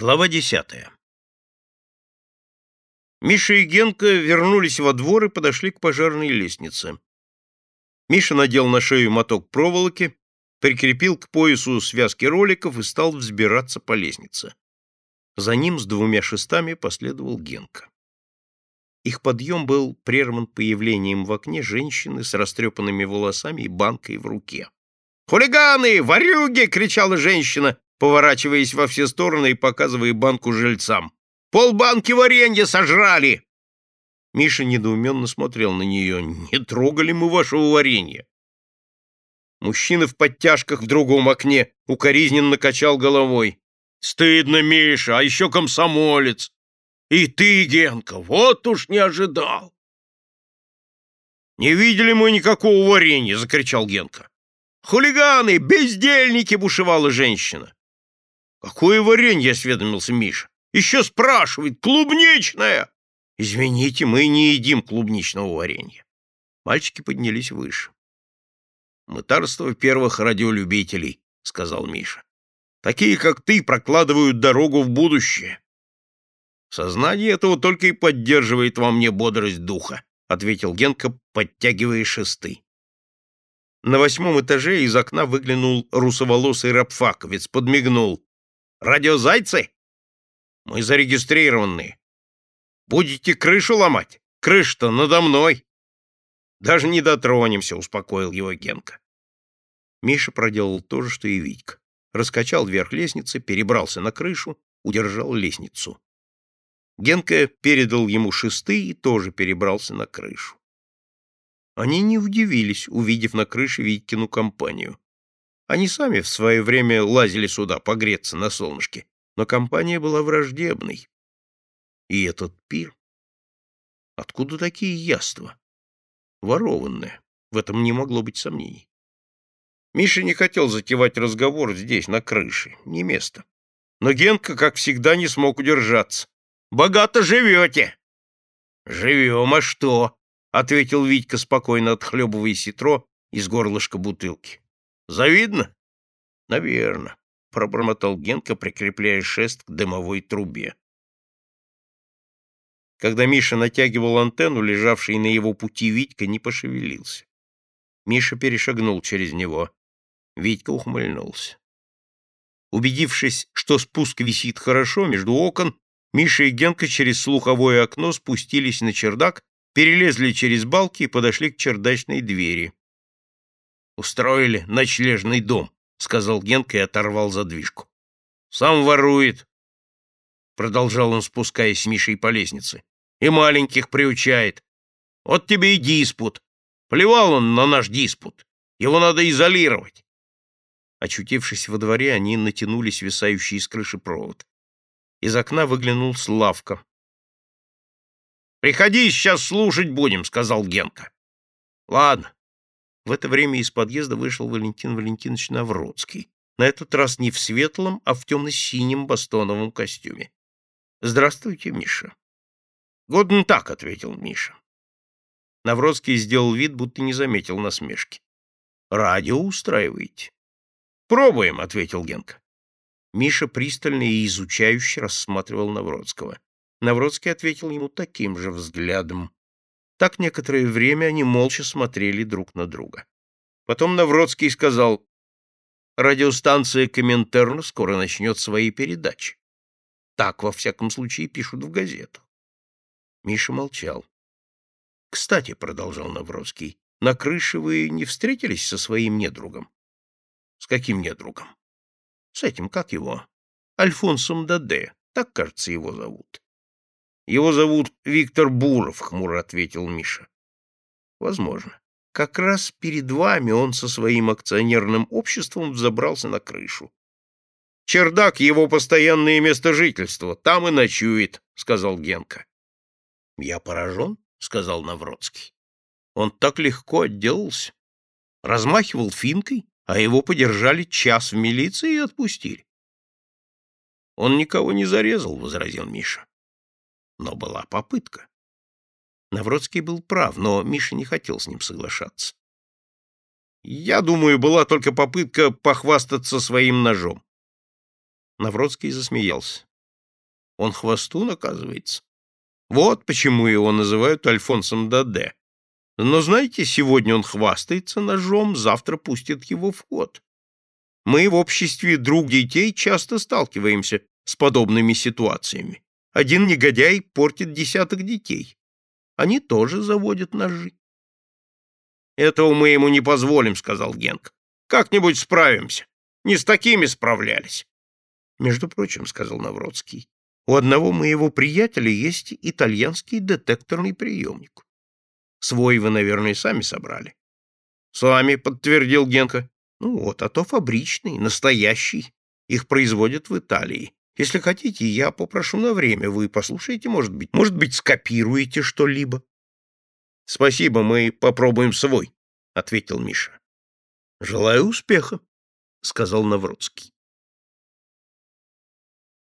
Глава десятая. Миша и Генка вернулись во двор и подошли к пожарной лестнице. Миша надел на шею моток проволоки, прикрепил к поясу связки роликов и стал взбираться по лестнице. За ним с двумя шестами последовал Генка. Их подъем был прерван появлением в окне женщины с растрепанными волосами и банкой в руке. «Хулиганы! Ворюги!» — кричала женщина, поворачиваясь во все стороны и показывая банку жильцам. «Полбанки варенья сожрали!» Миша недоуменно смотрел на нее. «Не трогали мы вашего варенья!» Мужчина в подтяжках в другом окне укоризненно качал головой. «Стыдно, Миша, а еще комсомолец! И ты, Генка, вот уж не ожидал!» «Не видели мы никакого варенья!» — закричал Генка. «Хулиганы! Бездельники!» — бушевала женщина. «Какое варенье?» — осведомился Миша. «Еще спрашивает. Клубничное!» «Извините, мы не едим клубничного варенья». Мальчики поднялись выше. «Мытарство первых радиолюбителей», — сказал Миша. «Такие, как ты, прокладывают дорогу в будущее». «Сознание этого только и поддерживает во мне бодрость духа», — ответил Генка, подтягивая шесты. На восьмом этаже из окна выглянул русоволосый рабфаковец, подмигнул. Радиозайцы? Мы зарегистрированные. Будете крышу ломать? Крыша-то надо мной. Даже не дотронемся, успокоил его Генка. Миша проделал то же, что и Витька. Раскачал вверх лестницы, перебрался на крышу, удержал лестницу. Генка передал ему шесты и тоже перебрался на крышу. Они не удивились, увидев на крыше Витькину компанию. Они сами в свое время лазили сюда погреться на солнышке, но компания была враждебной. И этот пир? Откуда такие яства? Ворованные. В этом не могло быть сомнений. Миша не хотел затевать разговор здесь, на крыше. Не место. Но Генка, как всегда, не смог удержаться. «Богато живете!» «Живем, а что?» — ответил Витька, спокойно отхлебывая ситро из горлышка бутылки. Завидно? Наверно, пробормотал Генка, прикрепляя шест к дымовой трубе. Когда Миша натягивал антенну, лежавший на его пути Витька не пошевелился. Миша перешагнул через него. Витька ухмыльнулся. Убедившись, что спуск висит хорошо между окон, Миша и Генка через слуховое окно спустились на чердак, перелезли через балки и подошли к чердачной двери. Устроили ночлежный дом, — сказал Генка и оторвал задвижку. — Сам ворует, — продолжал он, спускаясь с Мишей по лестнице. — И маленьких приучает. Вот тебе и диспут. Плевал он на наш диспут. Его надо изолировать. Очутившись во дворе, они натянули свисающий с крыши провод. Из окна выглянул Славка. «Приходи, сейчас слушать будем», — сказал Генка. «Ладно, в это время из подъезда вышел Валентин Валентинович Навродский, на этот раз не в светлом, а в темно-синем бастоновом костюме. «Здравствуйте, Миша». «Годно так», — ответил Миша. Навродский сделал вид, будто не заметил насмешки. «Радио устраиваете?» «Пробуем», — ответил Генка. Миша пристально и изучающе рассматривал Навродского. Навродский ответил ему таким же взглядом. Так некоторое время они молча смотрели друг на друга. Потом Навродский сказал, «Радиостанция Коминтерна скоро начнет свои передачи. Так, во всяком случае, пишут в газетах». Миша молчал. «Кстати», — продолжал Навродский, — «на крыше вы не встретились со своим недругом?» «С каким недругом?» «С этим, как его?» «Альфонсом Даде, так, кажется, его зовут». Его зовут Виктор Буров, хмуро ответил Миша. Возможно. Как раз перед вами он со своим акционерным обществом взобрался на крышу. Чердак — его постоянное место жительства, там и ночует, — сказал Генка. — Я поражен, — сказал Навродский. Он так легко отделался. Размахивал финкой, а его подержали час в милиции и отпустили. — Он никого не зарезал, — возразил Миша но была попытка. Навродский был прав, но Миша не хотел с ним соглашаться. Я думаю, была только попытка похвастаться своим ножом. Навродский засмеялся. Он хвостун, оказывается. Вот почему его называют Альфонсом Даде. Но знаете, сегодня он хвастается ножом, завтра пустит его в ход. Мы в обществе друг детей часто сталкиваемся с подобными ситуациями. Один негодяй портит десяток детей. Они тоже заводят ножи. «Этого мы ему не позволим», — сказал Генк. «Как-нибудь справимся. Не с такими справлялись». «Между прочим», — сказал Навродский, «у одного моего приятеля есть итальянский детекторный приемник. Свой вы, наверное, сами собрали». «Сами», — подтвердил Генка. «Ну вот, а то фабричный, настоящий. Их производят в Италии. Если хотите, я попрошу на время. Вы послушаете, может быть. Может быть, скопируете что-либо. — Спасибо, мы попробуем свой, — ответил Миша. — Желаю успеха, — сказал Навродский.